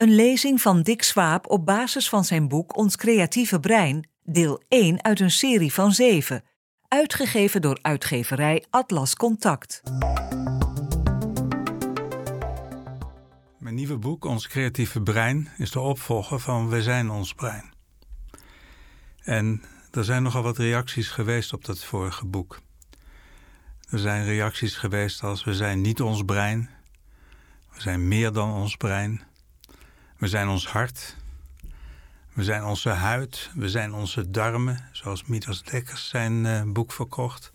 Een lezing van Dick Swaap op basis van zijn boek Ons creatieve brein, deel 1 uit een serie van 7, uitgegeven door uitgeverij Atlas Contact. Mijn nieuwe boek Ons creatieve brein is de opvolger van We zijn ons brein. En er zijn nogal wat reacties geweest op dat vorige boek. Er zijn reacties geweest als we zijn niet ons brein, we zijn meer dan ons brein, we zijn ons hart, we zijn onze huid, we zijn onze darmen, zoals Midas Dekkers zijn uh, boek verkocht.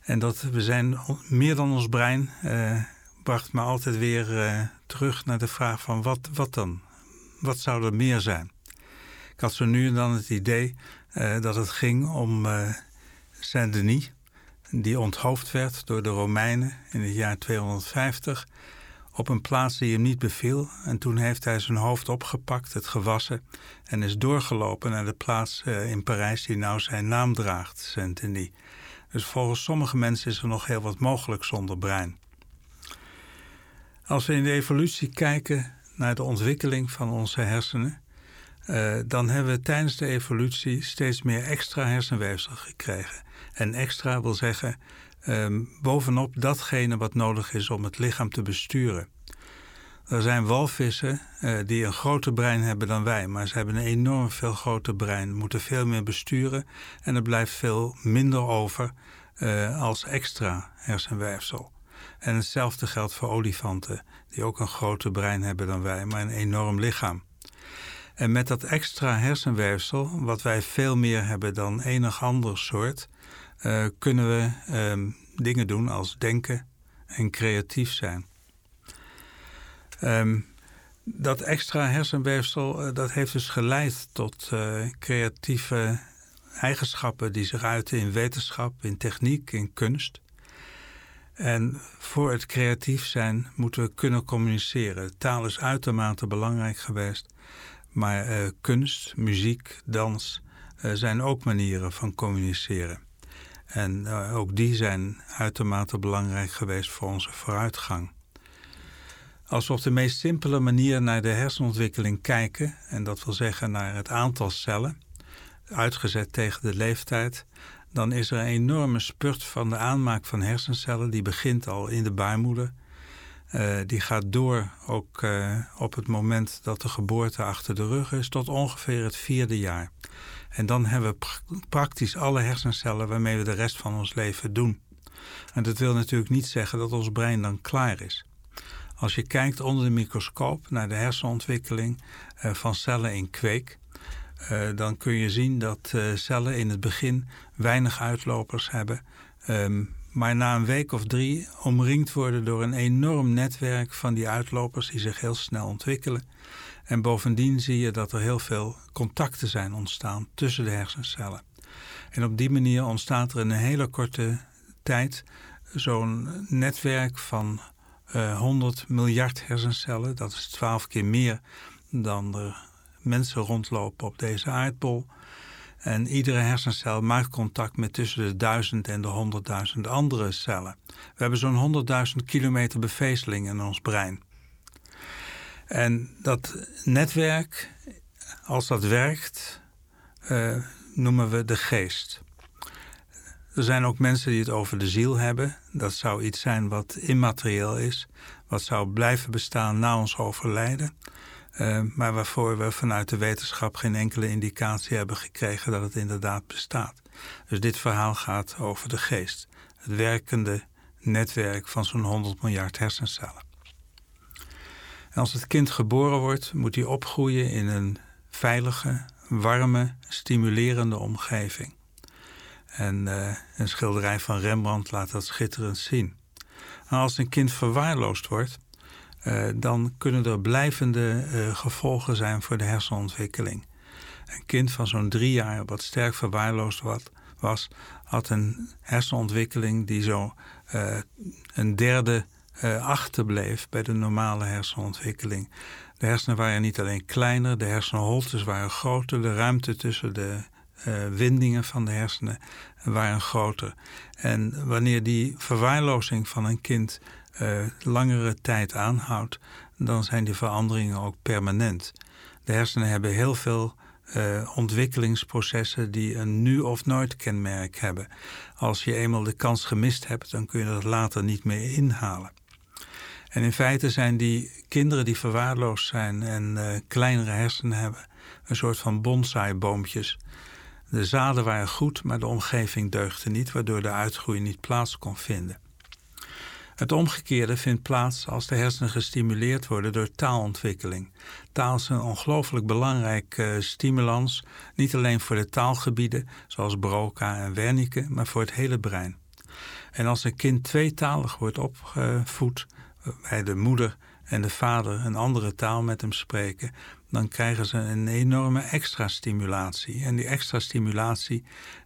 En dat we zijn meer dan ons brein uh, bracht me altijd weer uh, terug naar de vraag van wat, wat dan? Wat zou er meer zijn? Ik had zo nu en dan het idee dat het ging om Saint-Denis, die onthoofd werd door de Romeinen in het jaar 250 op een plaats die hem niet beviel. En toen heeft hij zijn hoofd opgepakt, het gewassen, en is doorgelopen naar de plaats uh, in Parijs die nou zijn naam draagt, Saint-Denis. Dus volgens sommige mensen is er nog heel wat mogelijk zonder brein. Als we in de evolutie kijken naar de ontwikkeling van onze hersenen, uh, dan hebben we tijdens de evolutie steeds meer extra hersenweefsel gekregen. En extra wil zeggen um, bovenop datgene wat nodig is om het lichaam te besturen. Er zijn walvissen uh, die een groter brein hebben dan wij, maar ze hebben een enorm veel groter brein, moeten veel meer besturen en er blijft veel minder over uh, als extra hersenweefsel. En hetzelfde geldt voor olifanten, die ook een groter brein hebben dan wij, maar een enorm lichaam. En met dat extra hersenweefsel, wat wij veel meer hebben dan enig ander soort, uh, kunnen we um, dingen doen als denken en creatief zijn. Um, dat extra hersenweefsel uh, dat heeft dus geleid tot uh, creatieve eigenschappen die zich uiten in wetenschap, in techniek, in kunst. En voor het creatief zijn moeten we kunnen communiceren. Taal is uitermate belangrijk geweest, maar kunst, muziek, dans zijn ook manieren van communiceren. En uh, ook die zijn uitermate belangrijk geweest voor onze vooruitgang. Als we op de meest simpele manier naar de hersenontwikkeling kijken, en dat wil zeggen naar het aantal cellen, uitgezet tegen de leeftijd, dan is er een enorme spurt van de aanmaak van hersencellen. Die begint al in de baarmoeder. Uh, die gaat door ook uh, op het moment dat de geboorte achter de rug is, tot ongeveer het vierde jaar. En dan hebben we praktisch alle hersencellen waarmee we de rest van ons leven doen. En dat wil natuurlijk niet zeggen dat ons brein dan klaar is. Als je kijkt onder de microscoop naar de hersenontwikkeling uh, van cellen in kweek, uh, dan kun je zien dat uh, cellen in het begin weinig uitlopers hebben, um, maar na een week of drie omringd worden door een enorm netwerk van die uitlopers die zich heel snel ontwikkelen. En bovendien zie je dat er heel veel contacten zijn ontstaan tussen de hersencellen. En op die manier ontstaat er in een hele korte tijd zo'n netwerk van uh, eh, 100 miljard hersencellen. Dat is 12 keer meer dan er mensen rondlopen op deze aardbol. En iedere hersencel maakt contact met tussen de 1000 en de 100.000 andere cellen. We hebben zo'n 100.000 kilometer bevezeling in ons brein. En dat netwerk, als dat werkt, uh, noemen we de geest. Er zijn ook mensen die het over de ziel hebben. Dat zou iets zijn wat immaterieel is, wat zou blijven bestaan na ons overlijden. Uh, maar waarvoor we vanuit de wetenschap geen enkele indicatie hebben gekregen dat het inderdaad bestaat. Dus dit verhaal gaat over de geest. Het werkende netwerk van zo'n 100 miljard hersencellen. En als het kind geboren wordt, moet hij opgroeien in een veilige, warme, stimulerende omgeving. En uh, een schilderij van Rembrandt laat dat schitterend zien. En als een kind verwaarloosd wordt, uh, dan kunnen er blijvende uh, gevolgen zijn voor de hersenontwikkeling. Een kind van zo'n drie jaar, wat sterk verwaarloosd was, had een hersenontwikkeling die zo een derde achterbleef bij de normale hersenontwikkeling. De hersenen waren niet alleen kleiner, de hersenholtes waren groter, de ruimte tussen de uh, windingen van de hersenen waren groter. En wanneer die verwaarlozing van een kind langere tijd aanhoudt, dan zijn die veranderingen ook permanent. De hersenen hebben heel veel ontwikkelingsprocessen die een nu of nooit kenmerk hebben. Als je eenmaal de kans gemist hebt, dan kun je dat later niet meer inhalen. En in feite zijn die kinderen die verwaarloosd zijn en uh, kleinere hersenen hebben, een soort van bonsai-boompjes. De zaden waren goed, maar de omgeving deugde niet, waardoor de uitgroei niet plaats kon vinden. Het omgekeerde vindt plaats als de hersenen gestimuleerd worden door taalontwikkeling. Taal is een ongelooflijk belangrijk uh, stimulans, niet alleen voor de taalgebieden zoals Broca en Wernicke, maar voor het hele brein. En als een kind tweetalig wordt opgevoed, waarbij de moeder en de vader een andere taal met hem spreken, dan krijgen ze een enorme extra stimulatie. En die extra stimulatie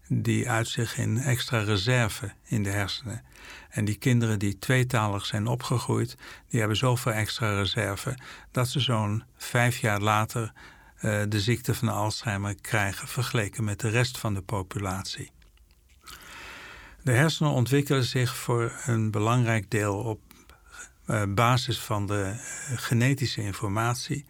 die uit zich in extra reserve in de hersenen. En die kinderen die tweetalig zijn opgegroeid, die hebben zoveel extra reserve dat ze zo'n vijf jaar later uh, de ziekte van Alzheimer krijgen, vergeleken met de rest van de populatie. De hersenen ontwikkelen zich voor een belangrijk deel op basis van de uh, genetische informatie.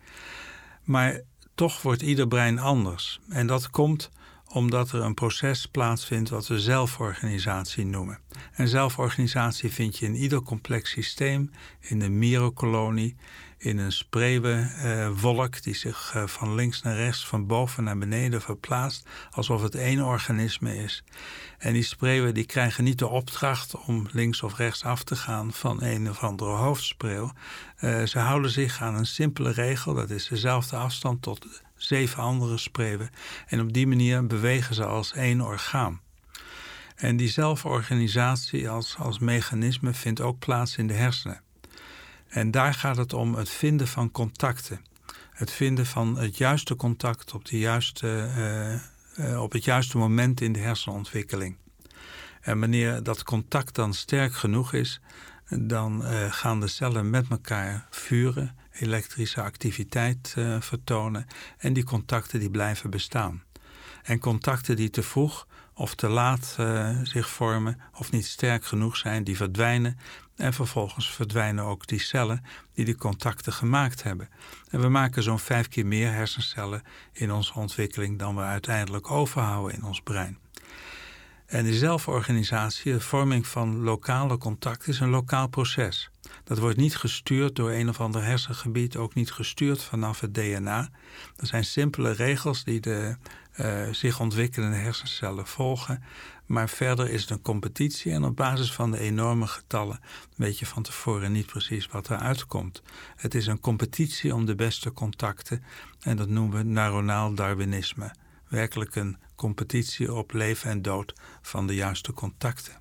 Maar toch wordt ieder brein anders. En dat komt omdat er een proces plaatsvindt wat we zelforganisatie noemen. En zelforganisatie vind je in ieder complex systeem, in een myrokolonie, in een spreeuwenwolk die zich eh, van links naar rechts, van boven naar beneden verplaatst, alsof het één organisme is. En die spreeuwen die krijgen niet de opdracht om links of rechts af te gaan van een of andere hoofdspreeuw. Uh, ze houden zich aan een simpele regel, dat is dezelfde afstand tot zeven andere spreeuwen. En op die manier bewegen ze als één orgaan. En die zelforganisatie als, als mechanisme vindt ook plaats in de hersenen. En daar gaat het om het vinden van contacten. Het vinden van het juiste contact op, de juiste, uh, uh, op het juiste moment in de hersenontwikkeling. En wanneer dat contact dan sterk genoeg is, dan uh, gaan de cellen met elkaar vuren elektrische activiteit uh, vertonen en die contacten die blijven bestaan. En contacten die te vroeg of te laat uh, zich vormen of niet sterk genoeg zijn, die verdwijnen en vervolgens verdwijnen ook die cellen die die contacten gemaakt hebben. En we maken zo'n vijf keer meer hersencellen in onze ontwikkeling dan we uiteindelijk overhouden in ons brein. En die zelforganisatie, de vorming van lokale contacten, is een lokaal proces. Dat wordt niet gestuurd door een of ander hersengebied, ook niet gestuurd vanaf het DNA. Er zijn simpele regels die de uh, zich ontwikkelende hersencellen volgen. Maar verder is het een competitie en op basis van de enorme getallen weet je van tevoren niet precies wat er uitkomt. Het is een competitie om de beste contacten en dat noemen we neuronaal Darwinisme. Werkelijk een competitie op leven en dood van de juiste contacten.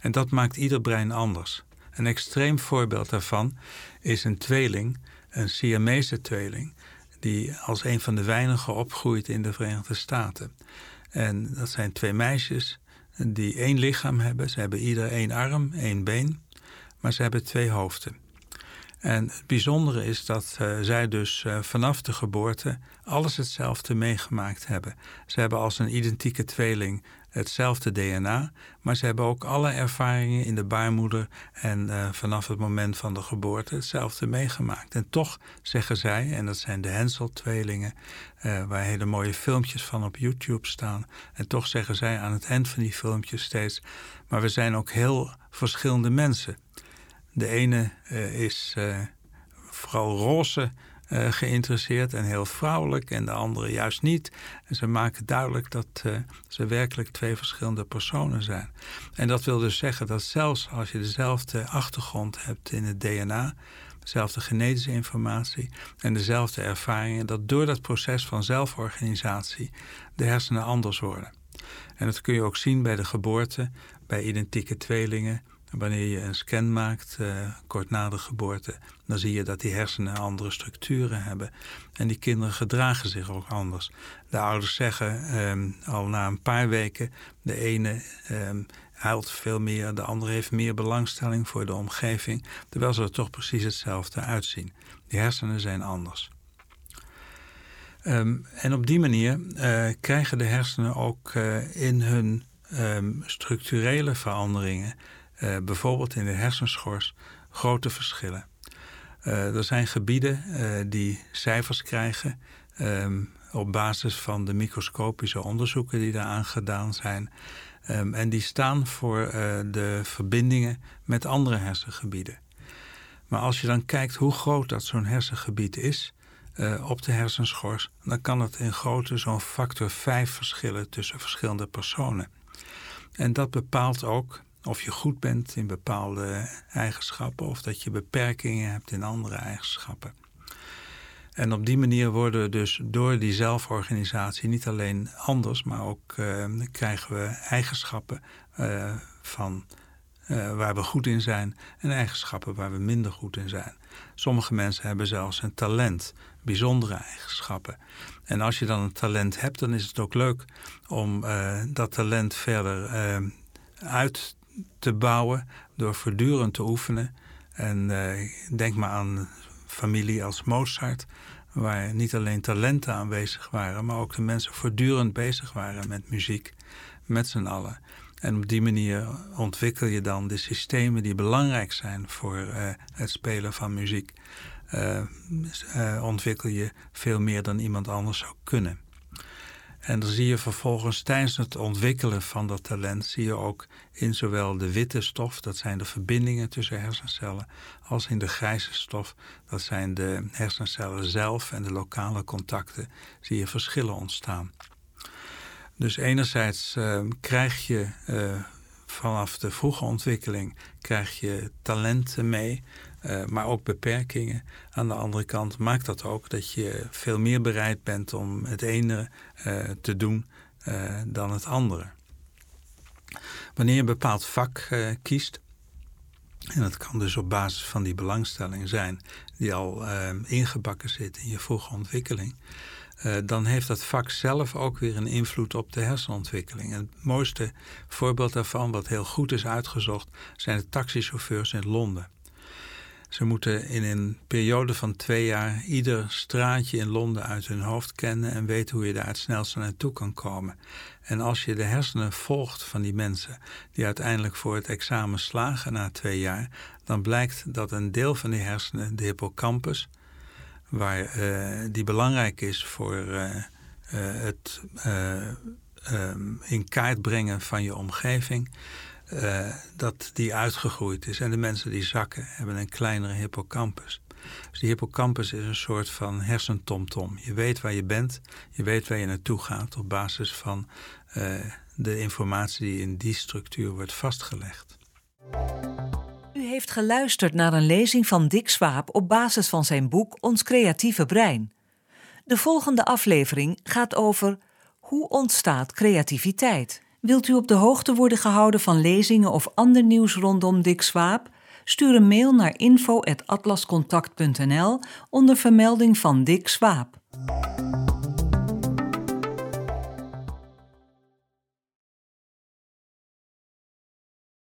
En dat maakt ieder brein anders. Een extreem voorbeeld daarvan is een tweeling, een Siamese tweeling, die als een van de weinigen opgroeit in de Verenigde Staten. En dat zijn twee meisjes die één lichaam hebben. Ze hebben ieder één arm, één been, maar ze hebben twee hoofden. En het bijzondere is dat uh, zij dus uh, vanaf de geboorte alles hetzelfde meegemaakt hebben. Ze hebben als een identieke tweeling hetzelfde DNA, maar ze hebben ook alle ervaringen in de baarmoeder en uh, vanaf het moment van de geboorte hetzelfde meegemaakt. En toch zeggen zij, en dat zijn de Hensel-tweelingen, waar hele mooie filmpjes van op YouTube staan, en toch zeggen zij aan het eind van die filmpjes steeds, maar we zijn ook heel verschillende mensen. De ene uh, is vooral roze uh, geïnteresseerd en heel vrouwelijk en de andere juist niet. En ze maken duidelijk dat ze werkelijk twee verschillende personen zijn. En dat wil dus zeggen dat zelfs als je dezelfde achtergrond hebt in het DNA, dezelfde genetische informatie en dezelfde ervaringen, dat door dat proces van zelforganisatie de hersenen anders worden. En dat kun je ook zien bij de geboorte, bij identieke tweelingen wanneer je een scan maakt, uh, kort na de geboorte, dan zie je dat die hersenen andere structuren hebben. En die kinderen gedragen zich ook anders. De ouders zeggen um, al na een paar weken, de ene um, huilt veel meer, de andere heeft meer belangstelling voor de omgeving, terwijl ze er toch precies hetzelfde uitzien. Die hersenen zijn anders. Um, en op die manier uh, krijgen de hersenen ook uh, in hun structurele veranderingen uh, bijvoorbeeld in de hersenschors grote verschillen. er zijn gebieden die cijfers krijgen ehm, op basis van de microscopische onderzoeken die daaraan gedaan zijn. Ehm, en die staan voor de verbindingen met andere hersengebieden. Maar als je dan kijkt hoe groot dat zo'n hersengebied is, op de hersenschors, dan kan het in grootte zo'n factor 5 verschillen tussen verschillende personen. En dat bepaalt ook of je goed bent in bepaalde eigenschappen of dat je beperkingen hebt in andere eigenschappen. En op die manier worden we dus door die zelforganisatie niet alleen anders, maar ook uh, krijgen we eigenschappen uh, van uh, waar we goed in zijn en eigenschappen waar we minder goed in zijn. Sommige mensen hebben zelfs een talent, bijzondere eigenschappen. En als je dan een talent hebt, dan is het ook leuk om uh, dat talent verder uh, uit te bouwen door voortdurend te oefenen. En denk maar aan familie als Mozart, waar niet alleen talenten aanwezig waren, maar ook de mensen voortdurend bezig waren met muziek, met z'n allen. En op die manier ontwikkel je dan de systemen die belangrijk zijn voor uh, het spelen van muziek. Uh, ontwikkel je veel meer dan iemand anders zou kunnen. En dan zie je vervolgens tijdens het ontwikkelen van dat talent, zie je ook in zowel de witte stof, dat zijn de verbindingen tussen hersencellen, als in de grijze stof, dat zijn de hersencellen zelf en de lokale contacten, zie je verschillen ontstaan. Dus enerzijds uh, krijg je uh, vanaf de vroege ontwikkeling krijg je talenten mee, uh, maar ook beperkingen. Aan de andere kant maakt dat ook dat je veel meer bereid bent om het ene te doen dan het andere. Wanneer je een bepaald vak kiest, en dat kan dus op basis van die belangstelling zijn, die al ingebakken zit in je vroege ontwikkeling, uh, dan heeft dat vak zelf ook weer een invloed op de hersenontwikkeling. En het mooiste voorbeeld daarvan, wat heel goed is uitgezocht, zijn de taxichauffeurs in Londen. Ze moeten in een periode van twee jaar ieder straatje in Londen uit hun hoofd kennen en weten hoe je daar het snelste naartoe kan komen. En als je de hersenen volgt van die mensen die uiteindelijk voor het examen slagen na twee jaar, dan blijkt dat een deel van die hersenen, de hippocampus, waar, uh, die belangrijk is voor uh, uh, het um, in kaart brengen van je omgeving, dat die uitgegroeid is. En de mensen die zakken hebben een kleinere hippocampus. Dus die hippocampus is een soort van hersentomtom. Je weet waar je bent, je weet waar je naartoe gaat op basis van de informatie die in die structuur wordt vastgelegd heeft geluisterd naar een lezing van Dick Swaap op basis van zijn boek Ons creatieve brein. De volgende aflevering gaat over hoe ontstaat creativiteit. Wilt u op de hoogte worden gehouden van lezingen of ander nieuws rondom Dick Swaap? Stuur een mail naar info@atlascontact.nl onder vermelding van Dick Swaap.